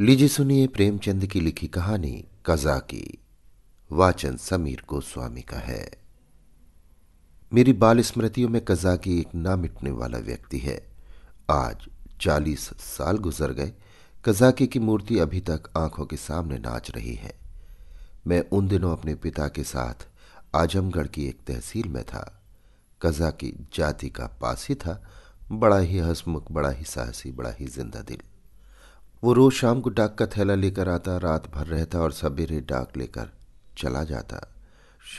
लीजिए सुनिए प्रेमचंद की लिखी कहानी कजा की वाचन समीर गोस्वामी का है। मेरी बाल स्मृतियों में कजा की एक ना मिटने वाला व्यक्ति है। आज चालीस साल गुजर गए, कजाकी की मूर्ति अभी तक आँखों के सामने नाच रही है। मैं उन दिनों अपने पिता के साथ आजमगढ़ की एक तहसील में था। कजाकी जाति का पास था, बड़ा ही हसमुख, बड़ा ही साहसी, बड़ा ही ज़िंदा दिल। वो रोज शाम को डाक का थैला लेकर आता, रात भर रहता और सवेरे डाक लेकर चला जाता।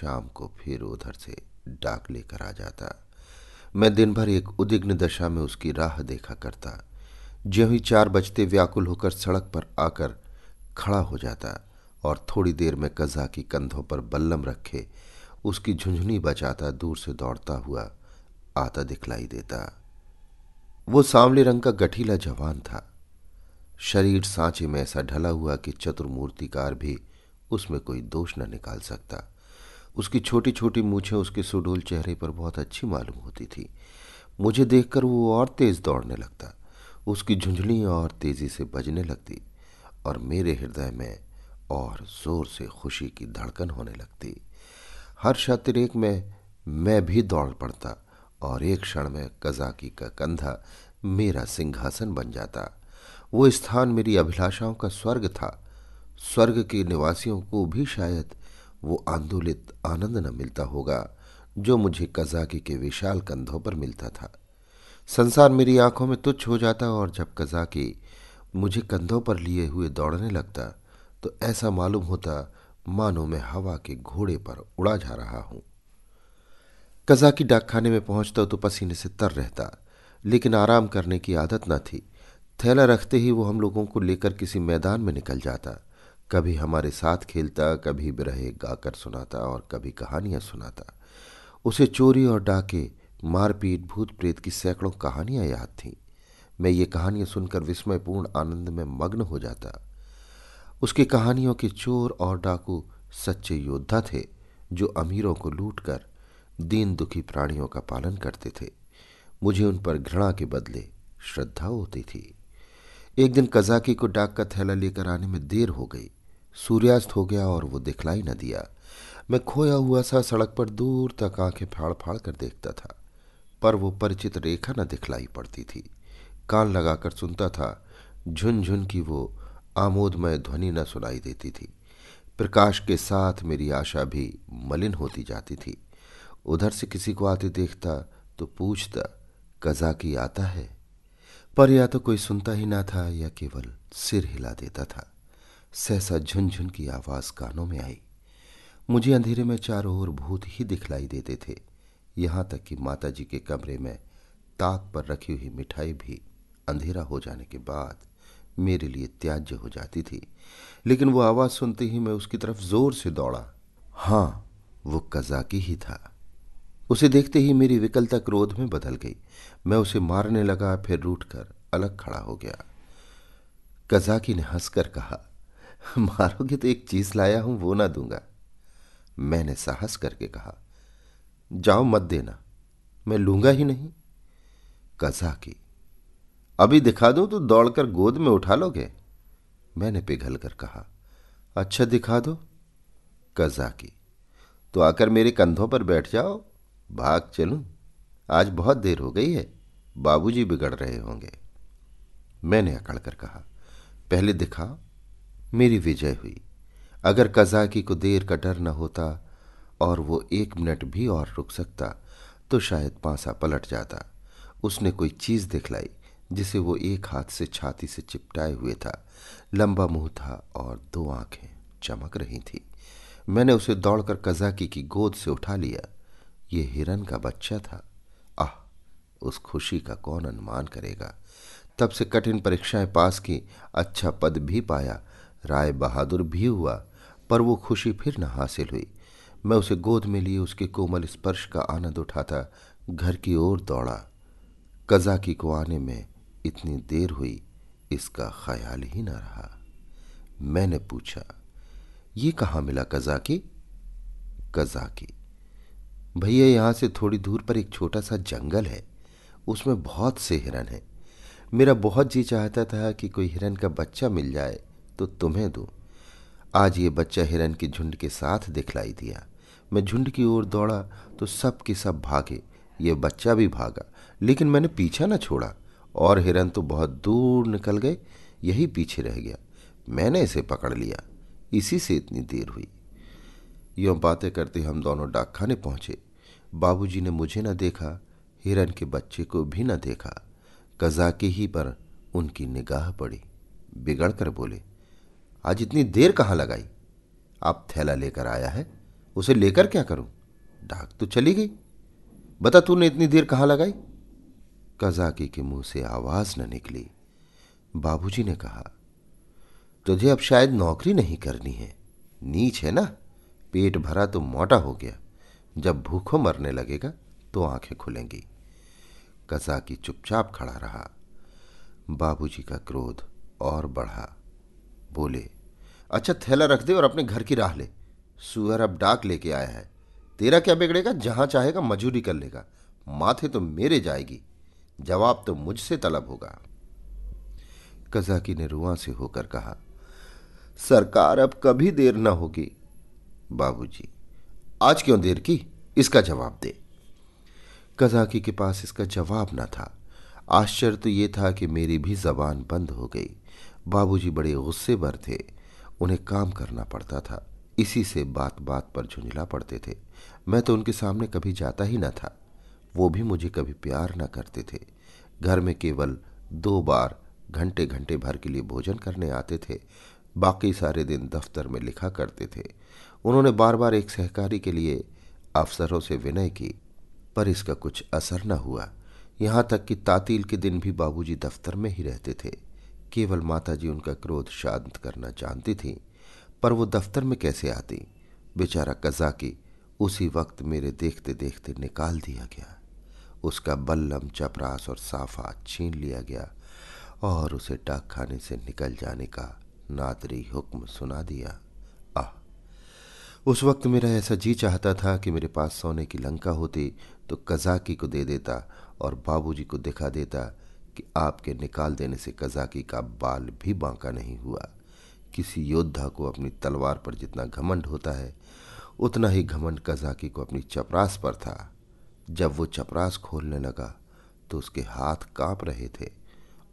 शाम को फिर उधर से डाक लेकर आ जाता। मैं दिन भर एक उदिग्न दशा में उसकी राह देखा करता। ज्यों ही चार बजते व्याकुल होकर सड़क पर आकर खड़ा हो जाता और थोड़ी देर में कजा की कंधों पर बल्लम रखे, उसकी झुंझुनी बचाता, दूर से दौड़ता हुआ आता दिखलाई देता। वो सांवले रंग का गठीला जवान था। शरीर सांचे में ऐसा ढला हुआ कि चतुर्मूर्तिकार भी उसमें कोई दोष न निकाल सकता। उसकी छोटी छोटी मूछें उसके सुडोल चेहरे पर बहुत अच्छी मालूम होती थी। मुझे देखकर वो और तेज दौड़ने लगता। उसकी झुंझुनी और तेज़ी से बजने लगती और मेरे हृदय में और ज़ोर से खुशी की धड़कन होने लगती। हर शतिरेक में मैं भी दौड़ पड़ता और एक क्षण में कजाकी का कंधा मेरा सिंहासन बन जाता। वो स्थान मेरी अभिलाषाओं का स्वर्ग था। स्वर्ग के निवासियों को भी शायद वो आंदोलित आनंद न मिलता होगा, जो मुझे कजाकी के विशाल कंधों पर मिलता था। संसार मेरी आँखों में तुच्छ हो जाता और जब कजाकी मुझे कंधों पर लिए हुए दौड़ने लगता तो ऐसा मालूम होता, मानो मैं हवा के घोड़े पर उड़ा जा रहा हूँ। कजाकी डाकखाने में पहुँचता तो पसीने से तर रहता, लेकिन आराम करने की आदत न थी। थैला रखते ही वो हम लोगों को लेकर किसी मैदान में निकल जाता। कभी हमारे साथ खेलता, कभी बिरहे गाकर सुनाता और कभी कहानियाँ सुनाता। उसे चोरी और डाके, मारपीट भूत प्रेत की सैकड़ों कहानियाँ याद थीं। मैं ये कहानियाँ सुनकर विस्मयपूर्ण आनंद में मग्न हो जाता। उसकी कहानियों के चोर और डाकू सच्चे योद्धा थे, जो अमीरों को लूटकर दीन दुखी प्राणियों का पालन करते थे। मुझे उन पर घृणा के बदले श्रद्धा होती थी। एक दिन कजाकी को डाक का थैला लेकर आने में देर हो गई। सूर्यास्त हो गया और वो दिखलाई न दिया। मैं खोया हुआ सा सड़क पर दूर तक आँखें फाड़ फाड़ कर देखता था, पर वो परिचित रेखा न दिखलाई पड़ती थी। कान लगाकर सुनता था, झुनझुन की वो आमोदमय ध्वनि न सुनाई देती थी। प्रकाश के साथ मेरी आशा भी मलिन होती जाती थी। उधर से किसी को आते देखता तो पूछता, कजाकी आता है? पर या तो कोई सुनता ही ना था या केवल सिर हिला देता था। सहसा झुनझुन की आवाज़ कानों में आई। मुझे अंधेरे में चारों ओर भूत ही दिखलाई देते थे। यहाँ तक कि माताजी के कमरे में ताक पर रखी हुई मिठाई भी अंधेरा हो जाने के बाद मेरे लिए त्याज्य हो जाती थी। लेकिन वो आवाज़ सुनते ही मैं उसकी तरफ़ ज़ोर से दौड़ा। हाँ, वो कजाकी ही था। उसे देखते ही मेरी विकलता क्रोध में बदल गई। मैं उसे मारने लगा, फिर रूठकर अलग खड़ा हो गया। कजाकी ने हंसकर कहा, मारोगे तो एक चीज़ लाया हूँ, वो ना दूँगा। मैंने साहस करके कहा, जाओ मत देना, मैं लूँगा ही नहीं। कजाकी, अभी दिखा दूँ तो दौड़कर गोद में उठा लोगे? मैंने पिघल कर कहा अच्छा दिखा दो। कजाकी तो आकर मेरे कंधों पर बैठ जाओ भाग चलूँ। आज बहुत देर हो गई है। बाबूजी बिगड़ रहे होंगे। मैंने अकड़ कर कहा, पहले दिखा मेरी विजय हुई। अगर कजाकी को देर का डर न होता और वो एक मिनट भी और रुक सकता तो शायद पांसा पलट जाता। उसने कोई चीज़ दिखलाई, जिसे वो एक हाथ से छाती से चिपटाए हुए था। लंबा मुँह था और दो आँखें चमक रही थी। मैंने उसे दौड़कर कजाकी की गोद से उठा लिया। ये हिरन का बच्चा था। आह, उस खुशी का कौन अनुमान करेगा? तब से कठिन परीक्षाएँ पास की अच्छा पद भी पाया, राय बहादुर भी हुआ, पर वो खुशी फिर न हासिल हुई। मैं उसे गोद में लिए उसके कोमल स्पर्श का आनंद उठाता, घर की ओर दौड़ा। कजाकी को आने में इतनी देर हुई, इसका ख्याल ही न रहा। मैंने पूछा, ये कहाँ मिला कजाकी? कजाकी भैया, यहाँ से थोड़ी दूर पर एक छोटा सा जंगल है। उसमें बहुत से हिरन हैं। मेरा बहुत जी चाहता था कि कोई हिरन का बच्चा मिल जाए तो तुम्हें दो। आज ये बच्चा हिरन के झुंड के साथ दिखलाई दिया। मैं झुंड की ओर दौड़ा तो सब के सब भागे। ये बच्चा भी भागा, लेकिन मैंने पीछा न छोड़ा। और हिरन तो बहुत दूर निकल गए, यही पीछे रह गया। मैंने इसे पकड़ लिया। इसी से इतनी देर हुई। यों बातें करते हम दोनों डाकखाने पहुँचे। बाबूजी ने मुझे न देखा, हिरन के बच्चे को भी न देखा। कजाके ही पर उनकी निगाह पड़ी। बिगड़ कर बोले, आज इतनी देर कहाँ लगाई? आप थैला लेकर आया है, उसे लेकर क्या करूँ? डाक तो चली गई। बता तूने इतनी देर कहाँ लगाई? कजाकी के मुँह से आवाज़ न निकली। बाबूजी ने कहा, तुझे अब शायद नौकरी नहीं करनी है। नीच है ना? पेट भरा तो मोटा हो गया। जब भूखों मरने लगेगा तो आँखें खुलेंगी। कजाकी चुपचाप खड़ा रहा। बाबूजी का क्रोध और बढ़ा। बोले अच्छा थैला रख दे और अपने घर की राह ले। सुअर अब डाक लेके आया है। तेरा क्या बिगड़ेगा? जहाँ चाहेगा, मजूरी कर लेगा। माथे तो मेरे जाएगी। जवाब तो मुझसे तलब होगा। कजाकी ने रुआ से होकर कहा, सरकार अब कभी देर ना होगी, बाबूजी। आज क्यों देर की? इसका जवाब दे। कजाकी के पास इसका जवाब न था। आश्चर्य तो ये था कि मेरी भी जबान बंद हो गई। बाबूजी बड़े गुस्से भर थे। उन्हें काम करना पड़ता था। इसी से बात बात पर झुंझला पड़ते थे। मैं तो उनके सामने कभी जाता ही न था। वो भी मुझे कभी प्यार न करते थे। घर में केवल दो बार घंटे घंटे भर के लिए भोजन करने आते थे। बाकी सारे दिन दफ्तर में लिखा करते थे। उन्होंने बार बार एक सहकारी के लिए अफसरों से विनय की, पर इसका कुछ असर न हुआ। यहाँ तक कि तातील के दिन भी बाबूजी दफ्तर में ही रहते थे। केवल माताजी उनका क्रोध शांत करना जानती थी, पर वो दफ्तर में कैसे आती? बेचारा कजाकी उसी वक्त मेरे देखते देखते निकाल दिया गया। उसका बल्लम चपरास और साफा छीन लिया गया और उसे डाक खाने से निकल जाने का नादरी हुक्म सुना दिया। उस वक्त मेरा ऐसा जी चाहता था कि मेरे पास सोने की लंका होती तो कजाकी को दे देता और बाबूजी को दिखा देता कि आपके निकाल देने से कजाकी का बाल भी बांका नहीं हुआ। किसी योद्धा को अपनी तलवार पर जितना घमंड होता है, उतना ही घमंड कजाकी को अपनी चपरास पर था। जब वो चपरास खोलने लगा तो उसके हाथ काँप रहे थे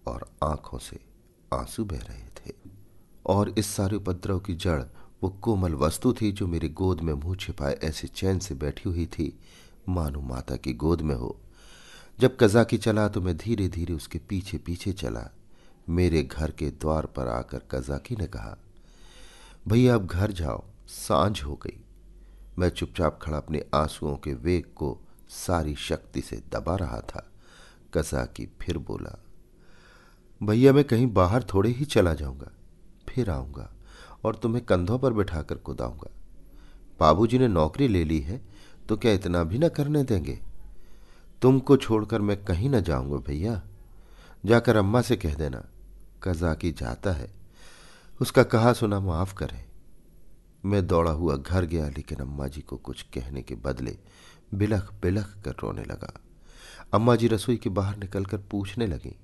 और आँखों से आँसू बह रहे थे। और इस सारे उपद्रव की जड़ वो कोमल वस्तु थी जो मेरी गोद में मुँह छिपाए ऐसे चैन से बैठी हुई थी। मानो माता की गोद में हो। जब कजाकी चला तो मैं धीरे धीरे उसके पीछे पीछे चला। मेरे घर के द्वार पर आकर कजाकी ने कहा, भैया अब घर जाओ। साँझ हो गई। मैं चुपचाप खड़ा अपने आंसुओं के वेग को सारी शक्ति से दबा रहा था। कजाकी फिर बोला, भैया, मैं कहीं बाहर थोड़े ही चला जाऊँगा। फिर आऊँगा। और तुम्हें कंधों पर बिठाकर कुदाऊँगा। बाबूजी ने नौकरी ले ली है तो क्या इतना भी न करने देंगे? तुमको छोड़कर मैं कहीं न जाऊँगा भैया। जाकर अम्मा से कह देना, कजाकी जाता है। उसका कहा सुना माफ़ करे। मैं दौड़ा हुआ घर गया, लेकिन अम्मा जी को कुछ कहने के बदले बिलख बिलख कर रोने लगा। अम्मा जी रसोई के बाहर निकलकर पूछने लगी,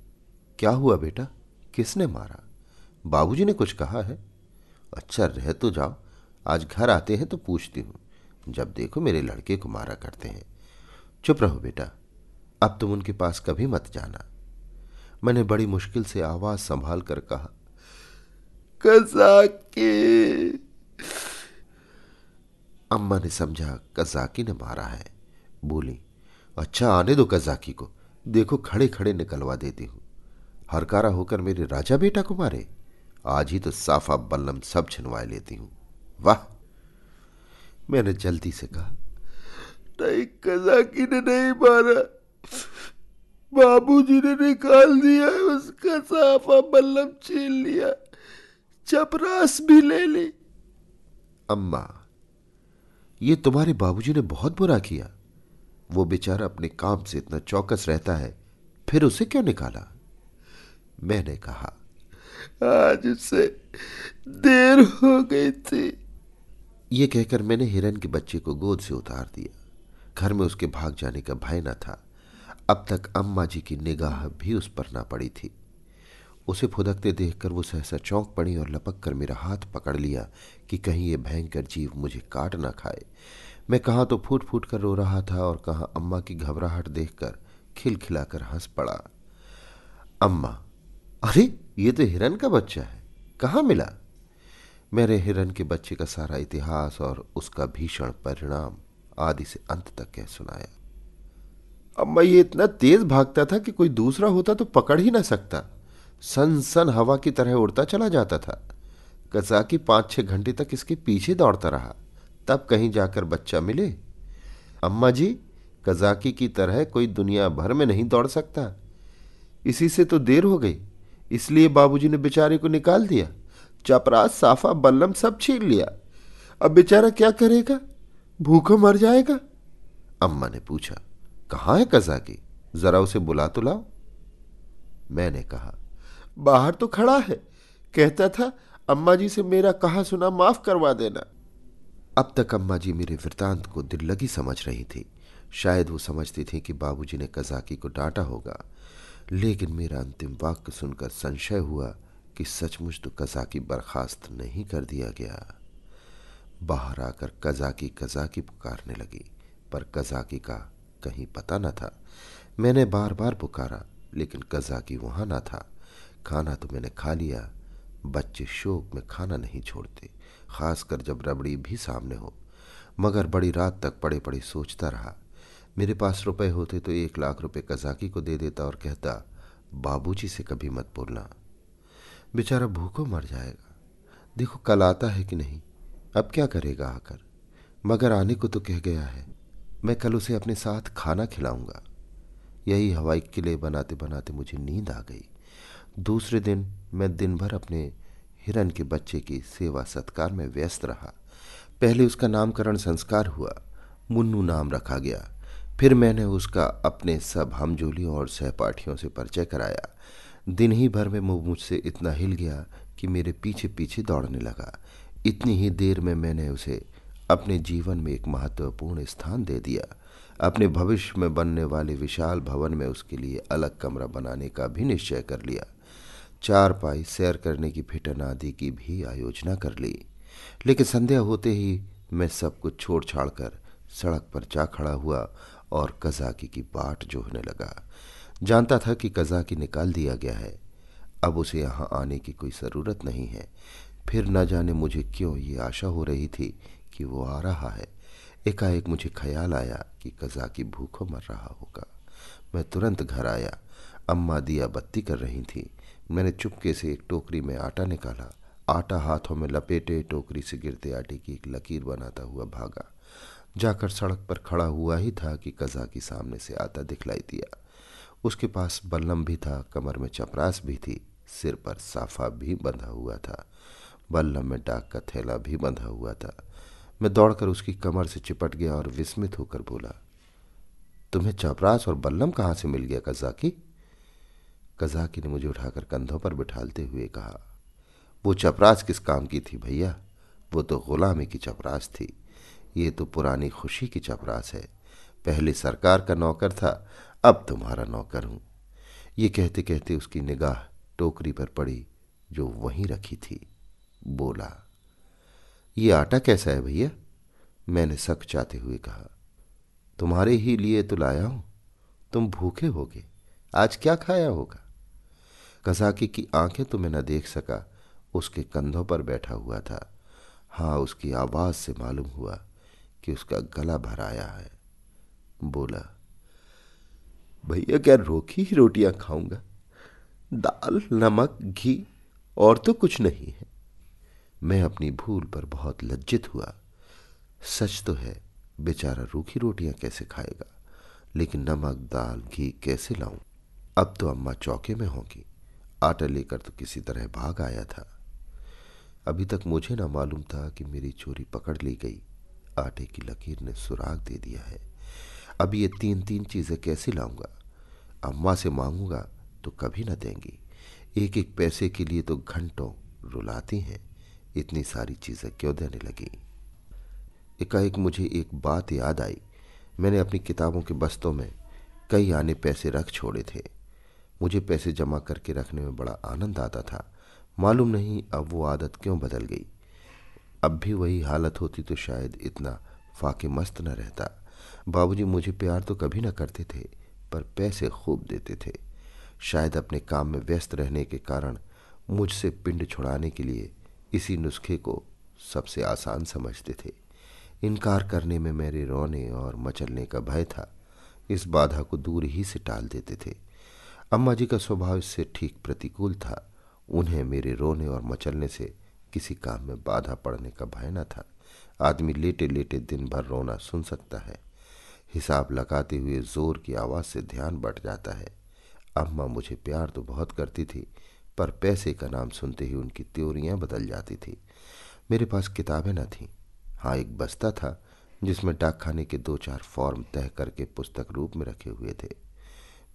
क्या हुआ बेटा? किसने मारा? बाबूजी ने कुछ कहा है? अच्छा रह तो जाओ। आज घर आते हैं तो पूछती हूँ। जब देखो मेरे लड़के को मारा करते हैं। चुप रहो बेटा। अब तुम उनके पास कभी मत जाना। मैंने बड़ी मुश्किल से आवाज़ संभाल कर कहा, कजाकी! अम्मा ने समझा, कजाकी ने मारा है। बोली अच्छा आने दो कजाकी को। देखो खड़े खड़े निकलवा देती हूँ। हरकारा होकर मेरे राजा बेटा को मारे। आज ही तो साफा बल्लम सब छिनवाए लेती हूँ। वाह, मैंने जल्दी से कहा, नहीं, कजाकी ने नहीं मारा। बाबूजी ने निकाल दिया, उसका साफा बल्लभ छीन लिया। चपरास भी ले ली। अम्मा, ये तुम्हारे बाबूजी ने बहुत बुरा किया। वो बेचारा अपने काम से इतना चौकस रहता है, फिर उसे क्यों निकाला? मैंने कहा आज उसे देर हो गई थी। ये कहकर मैंने हिरन के बच्चे को गोद से उतार दिया। घर में उसके भाग जाने का भय न था। अब तक अम्मा जी की निगाह भी उस पर ना पड़ी थी। उसे फुदकते देखकर वो सहसा चौंक पड़ी और लपक कर मेरा हाथ पकड़ लिया कि कहीं ये भयंकर जीव मुझे काट ना खाए। मैं कहाँ तो फूट फूट कर रो रहा था और कहाँ अम्मा की घबराहट देखकर खिलखिलाकर हंस पड़ा। अम्मा अरे, ये तो हिरन का बच्चा है। कहाँ मिला? मेरे हिरन के बच्चे का सारा इतिहास और उसका भीषण परिणाम आदि से अंत तक कह सुनाया। अम्मा ये इतना तेज भागता था कि कोई दूसरा होता तो पकड़ ही ना सकता। सन सन हवा की तरह उड़ता चला जाता था। कसाकी पाँच छह घंटे तक इसके पीछे दौड़ता रहा। तब कहीं जाकर बच्चा मिले। अम्मा जी कजाकी की तरह कोई दुनिया भर में नहीं दौड़ सकता। इसी से तो देर हो गई। इसलिए बाबूजी ने बेचारे को निकाल दिया। चपरास, साफा, बल्लम सब छीन लिया। अब बेचारा क्या करेगा? भूखो मर जाएगा? अम्मा ने पूछा, कहाँ है कजाकी? जरा उसे बुला तो लाओ। मैंने कहा, बाहर तो खड़ा है। कहता था अम्मा जी से मेरा कहा सुना माफ़ करवा देना। अब तक अम्मा जी मेरे वृतांत को दिल लगी समझ रही थी। शायद वो समझती थी कि बाबूजी ने कजाकी को डांटा होगा। लेकिन मेरा अंतिम वाक्य सुनकर संशय हुआ कि सचमुच तो कजाकी बर्खास्त नहीं कर दिया गया। बाहर आकर कजाकी कजाकी पुकारने लगी, पर कजाकी का कहीं पता न था। मैंने बार बार पुकारा, लेकिन कजाकी वहाँ ना था। खाना तो मैंने खा लिया, बच्चे शोक में खाना नहीं छोड़ते, खासकर जब रबड़ी भी सामने हो। मगर बड़ी रात तक पड़े पड़े सोचता रहा मेरे पास रुपए होते तो एक लाख रुपए कजाकी को दे देता और कहता, बाबूजी से कभी मत बोलना। बेचारा भूखों मर जाएगा। देखो कल आता है कि नहीं। अब क्या करेगा आकर? मगर आने को तो कह गया है, मैं कल उसे अपने साथ खाना खिलाऊँगा। यही हवाई किले बनाते बनाते मुझे नींद आ गई। दूसरे दिन मैं दिन भर अपने हिरन के बच्चे की सेवा सत्कार में व्यस्त रहा। पहले उसका नामकरण संस्कार हुआ, मुन्नू नाम रखा गया। फिर मैंने उसका अपने सब हमजोलियों और सहपाठियों से परिचय कराया। दिन ही भर में मुँह मुझसे इतना हिल गया कि मेरे पीछे पीछे दौड़ने लगा। इतनी ही देर में मैंने उसे अपने जीवन में एक महत्वपूर्ण स्थान दे दिया। अपने भविष्य में बनने वाले विशाल भवन में उसके लिए अलग कमरा बनाने का भी निश्चय कर लिया। चार पाई सैर करने की फिटन आदि की भी आयोजना कर ली। लेकिन संध्या होते ही मैं सब कुछ छोड़ छाड़ कर सड़क पर जा खड़ा हुआ और कजाकी की बाट जोहने लगा। जानता था कि कजाकी निकाल दिया गया है। अब उसे यहाँ आने की कोई ज़रूरत नहीं है। फिर न जाने मुझे क्यों ये आशा हो रही थी कि वो आ रहा है। एकाएक मुझे ख्याल आया कि कजाकी भूखों मर रहा होगा। मैं तुरंत घर आया। अम्मा दिया बत्ती कर रही थी। मैंने चुपके से एक टोकरी में आटा निकाला। आटा हाथों में लपेटे टोकरी से गिरते आटे की एक लकीर बनाता हुआ भागा। जाकर सड़क पर खड़ा हुआ ही था कि कजा की सामने से आता दिखलाई दिया। उसके पास बल्लम भी था, कमर में चपरास भी थी, सिर पर साफा भी बंधा हुआ था। बल्लम में डाक का थैला भी बंधा हुआ था। मैं दौड़कर उसकी कमर से चिपट गया और विस्मित होकर बोला, तुम्हें चपरास और बल्लम कहाँ से मिल गया कजाकी कजाकी ने मुझे उठाकर कंधों पर बिठालते हुए कहा, वो चपरास किस काम की थी भैया? वो तो गुलामी की चपरास थी। ये तो पुरानी खुशी की चपरास है। पहले सरकार का नौकर था, अब तुम्हारा नौकर हूँ। ये कहते कहते उसकी निगाह टोकरी पर पड़ी, जो वहीं रखी थी। बोला, ये आटा कैसा है भैया? मैंने सक चाहते हुए कहा, तुम्हारे ही लिए तो लाया हूँ। तुम भूखे होगे। आज क्या खाया होगा? कसाकी की आँखें तो मैं न देख सका, उसके कंधों पर बैठा हुआ था। हाँ उसकी आवाज़ से मालूम हुआ कि उसका गला भर आया है। बोला, भैया, क्या रोकी ही रोटियाँ खाऊँगा? दाल, नमक, घी, और तो कुछ नहीं है। मैं अपनी भूल पर बहुत लज्जित हुआ। सच तो है, बेचारा रूखी रोटियाँ कैसे खाएगा? लेकिन नमक, दाल, घी कैसे लाऊं? अब तो अम्मा चौके में होंगी। आटा लेकर तो किसी तरह भाग आया था। अभी तक मुझे ना मालूम था कि मेरी चोरी पकड़ ली गई। आटे की लकीर ने सुराग दे दिया है। अब ये तीन तीन चीज़ें कैसे लाऊँगा? अम्मा से मांगूँगा तो कभी ना देंगी। एक एक पैसे के लिए तो घंटों रुलाती हैं। इतनी सारी चीज़ें क्यों देने लगी? एकाएक मुझे एक बात याद आई। मैंने अपनी किताबों के बस्तों में कई आने पैसे रख छोड़े थे। मुझे पैसे जमा करके रखने में बड़ा आनंद आता था। मालूम नहीं अब वो आदत क्यों बदल गई। अब भी वही हालत होती तो शायद इतना फाके मस्त न रहता। बाबूजी मुझे प्यार तो कभी न करते थे, पर पैसे खूब देते थे। शायद अपने काम में व्यस्त रहने के कारण मुझसे पिंड छुड़ाने के लिए इसी नुस्खे को सबसे आसान समझते थे। इनकार करने में मेरे रोने और मचलने का भय था। इस बाधा को दूर ही से टाल देते थे। अम्मा जी का स्वभाव इससे ठीक प्रतिकूल था। उन्हें मेरे रोने और मचलने से किसी काम में बाधा पड़ने का भय न था। आदमी लेटे लेटे दिन भर रोना सुन सकता है। हिसाब लगाते हुए ज़ोर की आवाज़ से ध्यान बढ़ जाता है। अम्मा मुझे प्यार तो बहुत करती थी, पर पैसे का नाम सुनते ही उनकी त्योरियाँ बदल जाती थी। मेरे पास किताबें न थीं। हाँ एक बस्ता था, जिसमें डाकखाने के दो चार फॉर्म तय करके पुस्तक रूप में रखे हुए थे।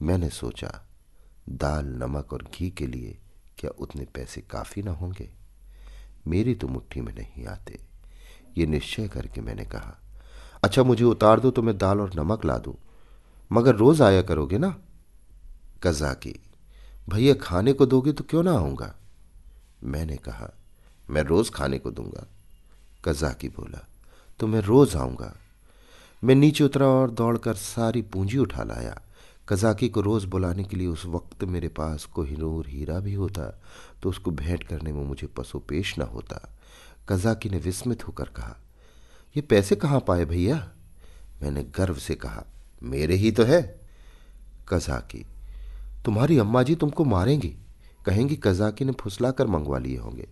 मैंने सोचा, दाल, नमक और घी के लिए क्या उतने पैसे काफ़ी ना होंगे? मेरी तो मुट्ठी में नहीं आते। ये निश्चय करके मैंने कहा अच्छा मुझे उतार दो तो मैं दाल और नमक ला दूँ। मगर रोज आया करोगे ना? कजाकी, भैया, खाने को दोगे तो क्यों ना आऊँगा? मैंने कहा, मैं रोज खाने को दूँगा। कजाकी बोला तो मैं रोज आऊँगा। मैं नीचे उतरा और दौड़कर सारी पूंजी उठा लाया। कजाकी को रोज बुलाने के लिए उस वक्त मेरे पास कोहिनूर हीरा भी होता तो उसको भेंट करने में मुझे पशु न होता। कजाकी ने विस्मित होकर कहा, ये पैसे कहाँ पाए भैया? मैंने गर्व से कहा, मेरे ही तो है। कजाकी, तुम्हारी अम्मा जी तुमको मारेंगी। कहेंगी कजाकी ने फुसला कर मंगवा लिए होंगे।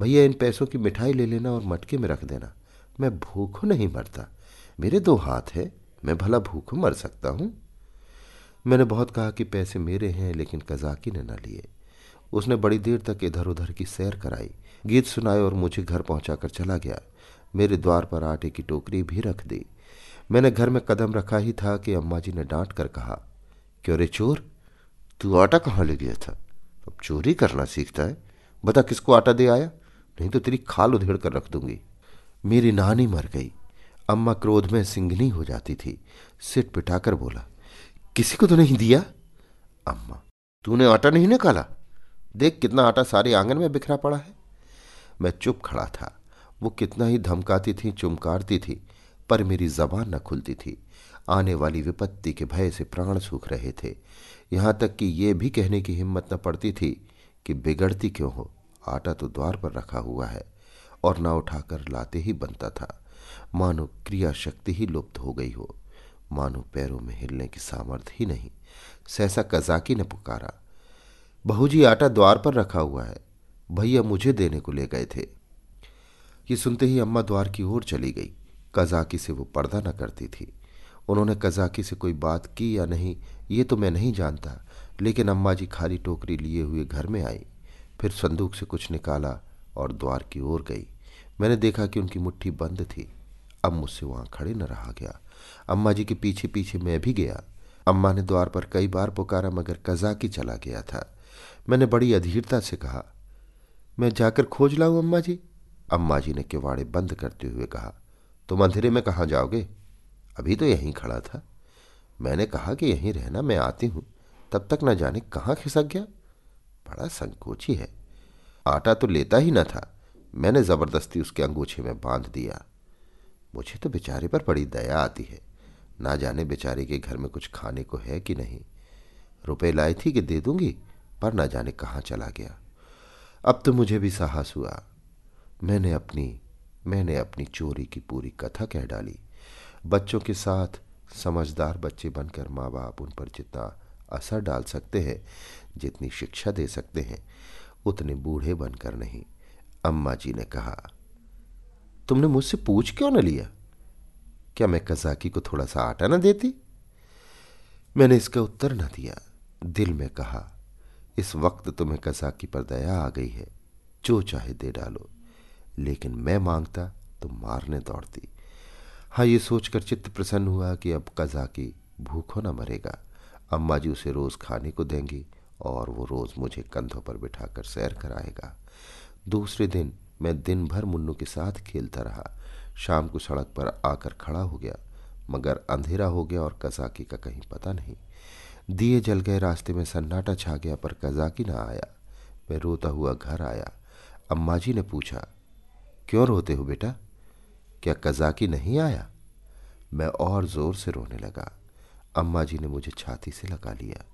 भैया, इन पैसों की मिठाई ले लेना और मटके में रख देना। मैं भूखों नहीं मरता। मेरे दो हाथ है। मैं भला भूखों मर सकता हूँ। मैंने बहुत कहा कि पैसे मेरे हैं, लेकिन कजाकी ने न लिए। उसने बड़ी देर तक इधर उधर की सैर कराई। गीत सुनाए और मुझे घर पहुंचाकर चला गया। मेरे द्वार पर आटे की टोकरी भी रख दी। मैंने घर में कदम रखा ही था कि अम्मा जी ने डांट कर कहा, क्यों रे चोर? तू आटा कहाँ ले गया था? अब चोरी करना सीखता है। बता किसको आटा दे आया? नहीं तो तेरी खाल उधेड़ कर रख दूँगी। मेरी नानी मर गई। अम्मा क्रोध में सिंगनी हो जाती थी। सिट पिटाकर बोला किसी को तो नहीं दिया? अम्मा, तूने आटा नहीं निकाला? देख कितना आटा सारे आँगन में बिखरा पड़ा है। मैं चुप खड़ा था। वो कितना ही धमकाती थी, चुमकारती थी, पर मेरी जबान न खुलती थी। आने वाली विपत्ति के भय से प्राण सूख रहे थे। यहाँ तक कि ये भी कहने की हिम्मत न पड़ती थी कि बिगड़ती क्यों हो। आटा तो द्वार पर रखा हुआ है और ना उठाकर लाते ही बनता था। मानो क्रिया शक्ति ही लुप्त हो गई हो। मानो पैरों में हिलने की सामर्थ्य ही नहीं। सहसा कजाकी ने पुकारा बहू जी आटा द्वार पर रखा हुआ है। भैया मुझे देने को ले गए थे। ये सुनते ही अम्मा द्वार की ओर चली गई। कजाकी से वो पर्दा न करती थी। उन्होंने कजाकी से कोई बात की या नहीं, ये तो मैं नहीं जानता, लेकिन अम्मा जी खाली टोकरी लिए हुए घर में आई। फिर संदूक से कुछ निकाला और द्वार की ओर गई। मैंने देखा कि उनकी मुट्ठी बंद थी। अब मुझसे वहाँ खड़े न रहा गया। अम्मा जी के पीछे पीछे मैं भी गया। अम्मा ने द्वार पर कई बार पुकारा, मगर कजाकी चला गया था। मैंने बड़ी अधीरता से कहा, मैं जाकर खोज लाऊं अम्मा जी? अम्मा जी ने किवाड़े बंद करते हुए कहा, तुम अंधेरे में कहाँ जाओगे? अभी तो यहीं खड़ा था। मैंने कहा कि यहीं रहना, मैं आती हूँ। तब तक न जाने कहाँ खिसक गया। बड़ा संकोची है। आटा तो लेता ही न था। मैंने ज़बरदस्ती उसके अंगूछे में बाँध दिया। मुझे तो बेचारे पर बड़ी दया आती है। ना जाने बेचारे के घर में कुछ खाने को है कि नहीं। रुपए लाई थी कि दे दूँगी, पर ना जाने कहाँ चला गया। अब तो मुझे भी साहस हुआ। मैंने अपनी मैंने अपनी चोरी की पूरी कथा कह डाली। बच्चों के साथ समझदार बच्चे बनकर माँ बाप उन पर जितना असर डाल सकते हैं, जितनी शिक्षा दे सकते हैं, उतने बूढ़े बनकर नहीं, अम्मा जी ने कहा। तुमने मुझसे पूछ क्यों न लिया? क्या मैं कजाकी को थोड़ा सा आटा न देती? मैंने इसका उत्तर न दिया। दिल में कहा, इस वक्त तुम्हें कजाकी पर दया आ गई है, जो चाहे दे डालो। लेकिन मैं माँगता तो मारने दौड़ती। हाँ ये सोचकर चित्त प्रसन्न हुआ कि अब कजाकी भूखों न मरेगा। अम्मा जी उसे रोज खाने को देंगी और वो रोज मुझे कंधों पर बिठाकर सैर कराएगा। दूसरे दिन मैं दिन भर मुन्नू के साथ खेलता रहा। शाम को सड़क पर आकर खड़ा हो गया, मगर अंधेरा हो गया और कजाकी का कहीं पता नहीं। दिए जल गए रास्ते में सन्नाटा छा गया, पर कजाकी ना आया। मैं रोता हुआ घर आया। अम्मा जी ने पूछा, क्यों रोते हो बेटा? क्या कजाकी नहीं आया? मैं और ज़ोर से रोने लगा। अम्मा जी ने मुझे छाती से लगा लिया।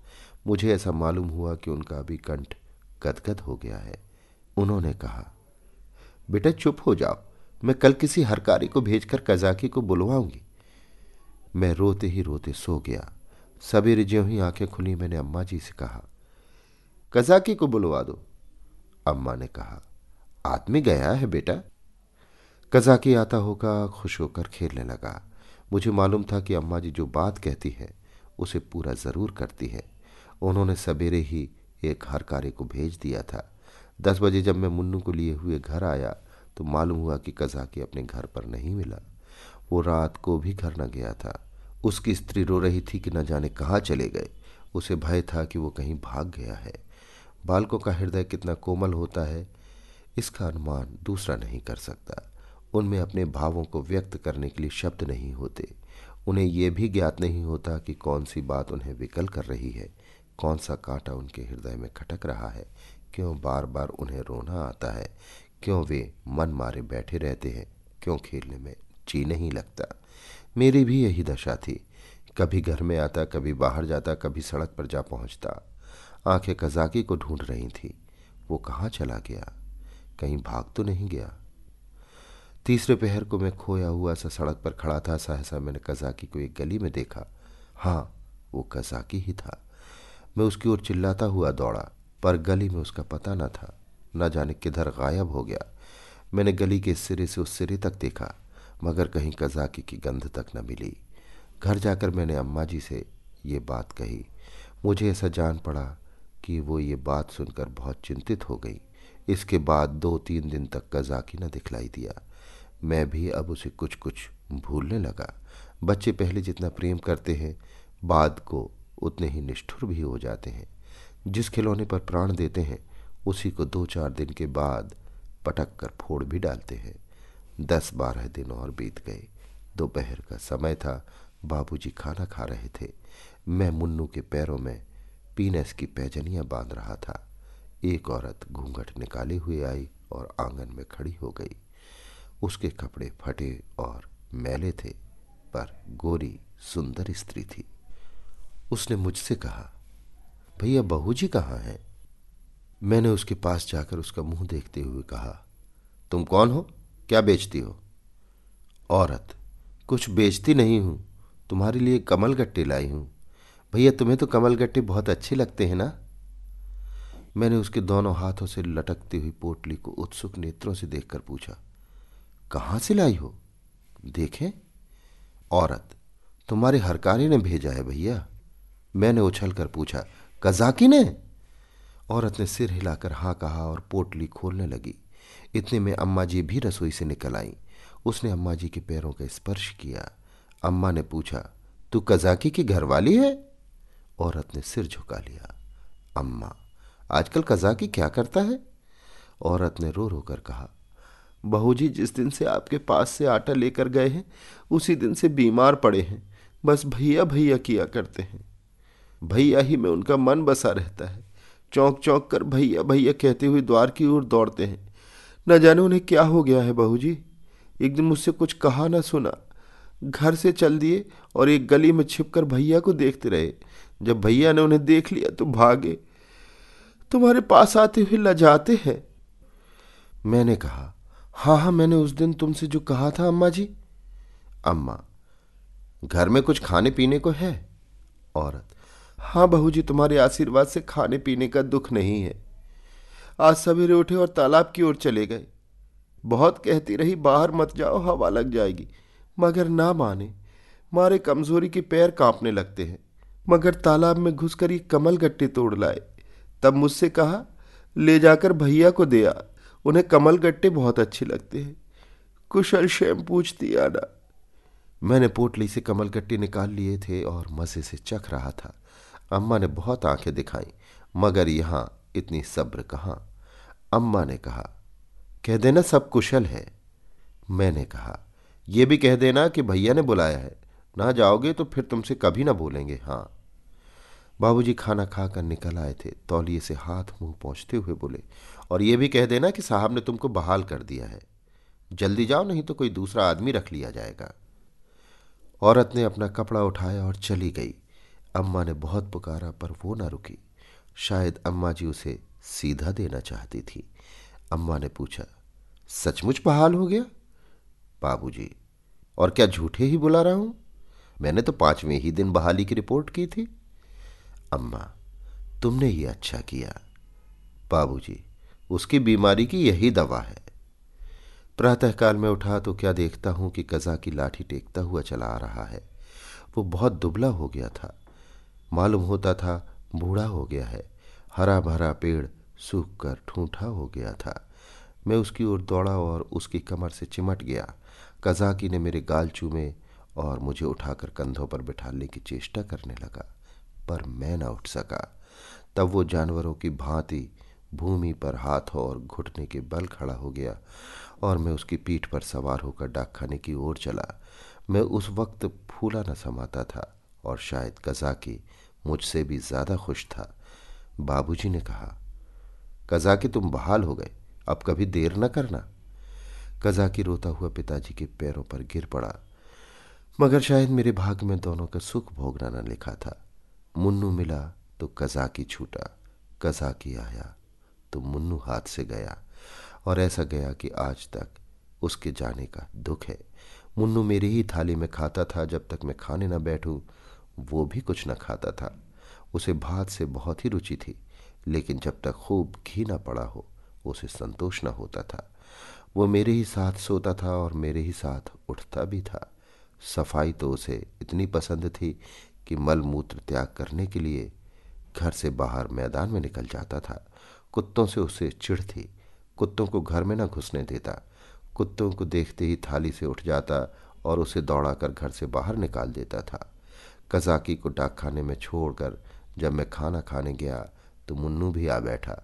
मुझे ऐसा मालूम हुआ कि उनका अभी कंठ गदगद हो गया है। उन्होंने कहा बेटा चुप हो जाओ। मैं कल किसी हरकारी को भेजकर कजाकी को बुलवाऊँगी। मैं रोते ही रोते सो गया। सवेरे ज्यों ही आँखें खुली, मैंने अम्मा जी से कहा, कजाकी को बुलवा दो। अम्मा ने कहा, आदमी गया है बेटा। कजाकी आता होगा, खुश होकर खेलने लगा। मुझे मालूम था कि अम्मा जी जो बात कहती है, उसे पूरा ज़रूर करती है। उन्होंने सवेरे ही एक हरकारी को भेज दिया था। दस बजे जब मैं मुन्नू को लिए हुए घर आया तो मालूम हुआ कि कजाकी अपने घर पर नहीं मिला। वो रात को भी घर न गया था। उसकी स्त्री रो रही थी कि न जाने कहाँ चले गए। उसे भय था कि वो कहीं भाग गया है। बालकों का हृदय कितना कोमल होता है, इसका अनुमान दूसरा नहीं कर सकता। उनमें अपने भावों को व्यक्त करने के लिए शब्द नहीं होते। उन्हें यह भी ज्ञात नहीं होता कि कौन सी बात उन्हें विकल कर रही है, कौन सा कांटा उनके हृदय में खटक रहा है। क्यों बार बार उन्हें रोना आता है? क्यों वे मन मारे बैठे रहते हैं? क्यों खेलने में जी नहीं लगता? मेरी भी यही दशा थी। कभी घर में आता, कभी बाहर जाता, कभी सड़क पर जा पहुँचता। आँखें कजाकी को ढूंढ रही थी। वो कहाँ चला गया? कहीं भाग तो नहीं गया? तीसरे पहर को मैं खोया हुआ सा सड़क पर खड़ा था, सहसा मैंने कजाकी को एक गली में देखा। हाँ वो कजाकी ही था। मैं उसकी ओर चिल्लाता हुआ दौड़ा। पर गली में उसका पता न था। न जाने किधर गायब हो गया। मैंने गली के सिरे से उस सिरे तक देखा, मगर कहीं कजाकी की गंध तक न मिली। घर जाकर मैंने अम्मा जी से ये बात कही। मुझे ऐसा जान पड़ा कि वो ये बात सुनकर बहुत चिंतित हो गई। इसके बाद दो तीन दिन तक कजाकी न दिखलाई दिया। मैं भी अब उसे कुछ कुछ भूलने लगा। बच्चे पहले जितना प्रेम करते हैं, बाद को उतने ही निष्ठुर भी हो जाते हैं। जिस खिलौने पर प्राण देते हैं, उसी को दो चार दिन के बाद पटक कर फोड़ भी डालते हैं। दस बारह दिन और बीत गए। दोपहर का समय था। बाबूजी खाना खा रहे थे। मैं मुन्नू के पैरों में पीनस की पैजनियाँ बाँध रहा था। एक औरत घूंघट निकाले हुए आई और आँगन में खड़ी हो गई। उसके कपड़े फटे और मैले थे, पर गोरी सुंदर स्त्री थी। उसने मुझसे कहा भैया बहू जी कहाँ हैं? मैंने उसके पास जाकर उसका मुँह देखते हुए कहा, तुम कौन हो? क्या बेचती हो? औरत। कुछ बेचती नहीं हूँ। तुम्हारे लिए कमल गट्टे लाई हूँ। भैया, तुम्हें तो कमल गट्टे बहुत अच्छे लगते हैं ना? मैंने उसके दोनों हाथों से लटकती हुई पोटली को उत्सुक नेत्रों से देखकर पूछा, कहाँ से लाई हो? देखें। औरत, तुम्हारे हरकारी ने भेजा है भैया। मैंने उछलकर पूछा कजाकी ने औरत ने सिर हिलाकर हाँ कहा और पोटली खोलने लगी। इतने में अम्मा जी भी रसोई से निकल आई। उसने अम्मा जी के पैरों का स्पर्श किया। अम्मा ने पूछा, तू कजाकी की घरवाली है? औरत ने सिर झुका लिया। अम्मा, आजकल कजाकी क्या करता है? औरत ने रो रो कर कहा, बहू जी, जिस दिन से आपके पास से आटा लेकर गए हैं, उसी दिन से बीमार पड़े हैं। बस भैया भैया किया करते हैं। भैया ही में उनका मन बसा रहता है। चौंक चौंक कर भैया भैया कहते हुए द्वार की ओर दौड़ते हैं। न जाने उन्हें क्या हो गया है बहू जी एक दिन मुझसे कुछ कहा ना सुना। घर से चल दिए और एक गली में छिपकर भैया को देखते रहे। जब भैया ने उन्हें देख लिया तो भागे, तुम्हारे पास आते हुए लजाते हैं? मैंने कहा हाँ हाँ मैंने उस दिन तुमसे जो कहा था अम्मा जी। अम्मा, घर में कुछ खाने पीने को है? औरत हाँ बहू जी तुम्हारे आशीर्वाद से खाने पीने का दुख नहीं है। आज सवेरे उठे और तालाब की ओर चले गए। बहुत कहती रही, बाहर मत जाओ, हवा लग जाएगी। मगर ना माने, मारे कमज़ोरी के पैर कांपने लगते हैं। मगर तालाब में घुसकर ये कमल गट्टे तोड़ लाए। तब मुझसे कहा, ले जाकर भैया को दिया उन्हें कमल गट्टे बहुत अच्छे लगते हैं। कुशल शैम पूछती आना। मैंने पोटली से कमल गट्टे निकाल लिए थे और मज़े से चख रहा था। अम्मा ने बहुत आँखें दिखाई, मगर यहाँ इतनी सब्र कहाँ? अम्मा ने कहा, कह देना सब कुशल है। मैंने कहा यह भी कह देना कि भैया ने बुलाया है। ना जाओगे तो फिर तुमसे कभी ना बोलेंगे। हाँ। बाबूजी खाना खाकर निकल आए थे। तौलिए से हाथ मुँह पहुँचते हुए बोले, और ये भी कह देना कि साहब ने तुमको बहाल कर दिया है। जल्दी जाओ, नहीं तो कोई दूसरा आदमी रख लिया जाएगा। औरत ने अपना कपड़ा उठाया और चली गई। अम्मा ने बहुत पुकारा, पर वो ना रुकी। शायद अम्मा जी उसे सीधा देना चाहती थी। अम्मा ने पूछा, सचमुच बहाल हो गया? बाबूजी और क्या झूठे ही बुला रहा हूँ? मैंने तो पाँचवें ही दिन बहाली की रिपोर्ट की थी। अम्मा, तुमने ही अच्छा किया। बाबूजी उसकी बीमारी की यही दवा है। प्रातःकाल में उठा तो क्या देखता हूँ कि कजा की लाठी टेकता हुआ चला आ रहा है? वो बहुत दुबला हो गया था। मालूम होता था बूढ़ा हो गया है। हरा भरा पेड़ सूख कर ठूठा हो गया था। मैं उसकी ओर दौड़ा और उसकी कमर से चिमट गया। कजाकी ने मेरे गाल चूमे और मुझे उठाकर कंधों पर बिठाने की चेष्टा करने लगा, पर मैं न उठ सका। तब वो जानवरों की भांति भूमि पर हाथों और घुटने के बल खड़ा हो गया और मैं उसकी पीठ पर सवार होकर डाक खाने की ओर चला। मैं उस वक्त फूला न समाता था और शायद कजाकी मुझसे भी ज़्यादा खुश था। बाबूजी ने कहा, कजाकी तुम बहाल हो गए, अब कभी देर न करना। कज़ा कजाकी रोता हुआ पिताजी के पैरों पर गिर पड़ा। मगर शायद मेरे भाग में दोनों का सुख भोगना न लिखा था। मुन्नू मिला तो कजाकी छूटा। कजाकी आया तो मुन्नू हाथ से गया और ऐसा गया कि आज तक उसके जाने का दुख है। मुन्नू मेरी ही थाली में खाता था जब तक मैं खाने न बैठूं। वो भी कुछ न खाता था। उसे भात से बहुत ही रुचि थी, लेकिन जब तक खूब घी न पड़ा हो, उसे संतोष न होता था। वो मेरे ही साथ सोता था और मेरे ही साथ उठता भी था। सफ़ाई तो उसे इतनी पसंद थी कि मल मूत्र त्याग करने के लिए घर से बाहर मैदान में निकल जाता था। कुत्तों से उसे चिढ़ थी। कुत्तों को घर में न घुसने देता। कुत्तों को देखते ही थाली से उठ जाता और उसे दौड़ाकर घर से बाहर निकाल देता था। कजाकी को डाक खाने में छोड़कर जब मैं खाना खाने गया तो मुन्नू भी आ बैठा।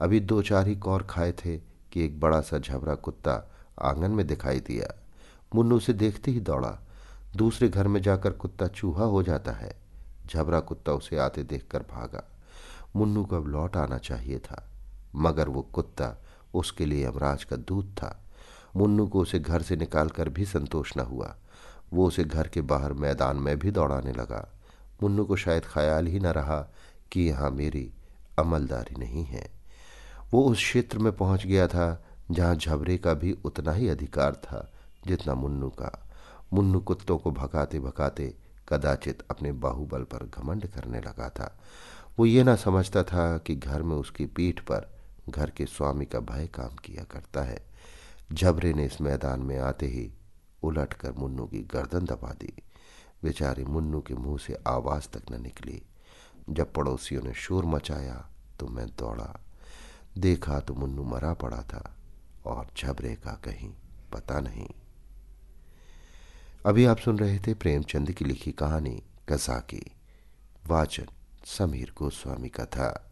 अभी दो चार ही कौर खाए थे कि एक बड़ा सा झबरा कुत्ता आँगन में दिखाई दिया। मुन्नू उसे देखते ही दौड़ा। दूसरे घर में जाकर कुत्ता चूहा हो जाता है। झबरा कुत्ता उसे आते देखकर भागा। मुन्नू को अब लौट आना चाहिए था, मगर वो कुत्ता उसके लिए यमराज का दूध था। मुन्नू को उसे घर से निकालकर भी संतोष न हुआ। वो उसे घर के बाहर मैदान में भी दौड़ाने लगा। मुन्नू को शायद ख्याल ही न रहा कि यहाँ मेरी अमलदारी नहीं है। वो उस क्षेत्र में पहुँच गया था, जहाँ झबरे का भी उतना ही अधिकार था जितना मुन्नू का। मुन्नू कुत्तों को भगाते भगाते कदाचित अपने बाहुबल पर घमंड करने लगा था। वो ये ना समझता था कि घर में उसकी पीठ पर घर के स्वामी का भय काम किया करता है। झबरे ने इस मैदान में आते ही उलट कर मुन्नू की गर्दन दबा दी। बेचारे मुन्नू के मुँह से आवाज़ तक न निकली। जब पड़ोसियों ने शोर मचाया तो मैं दौड़ा। देखा तो मुन्नू मरा पड़ा था, और झबरे का कहीं पता नहीं। अभी आप सुन रहे थे प्रेमचंद की लिखी कहानी कसा की वाचन समीर गोस्वामी का था।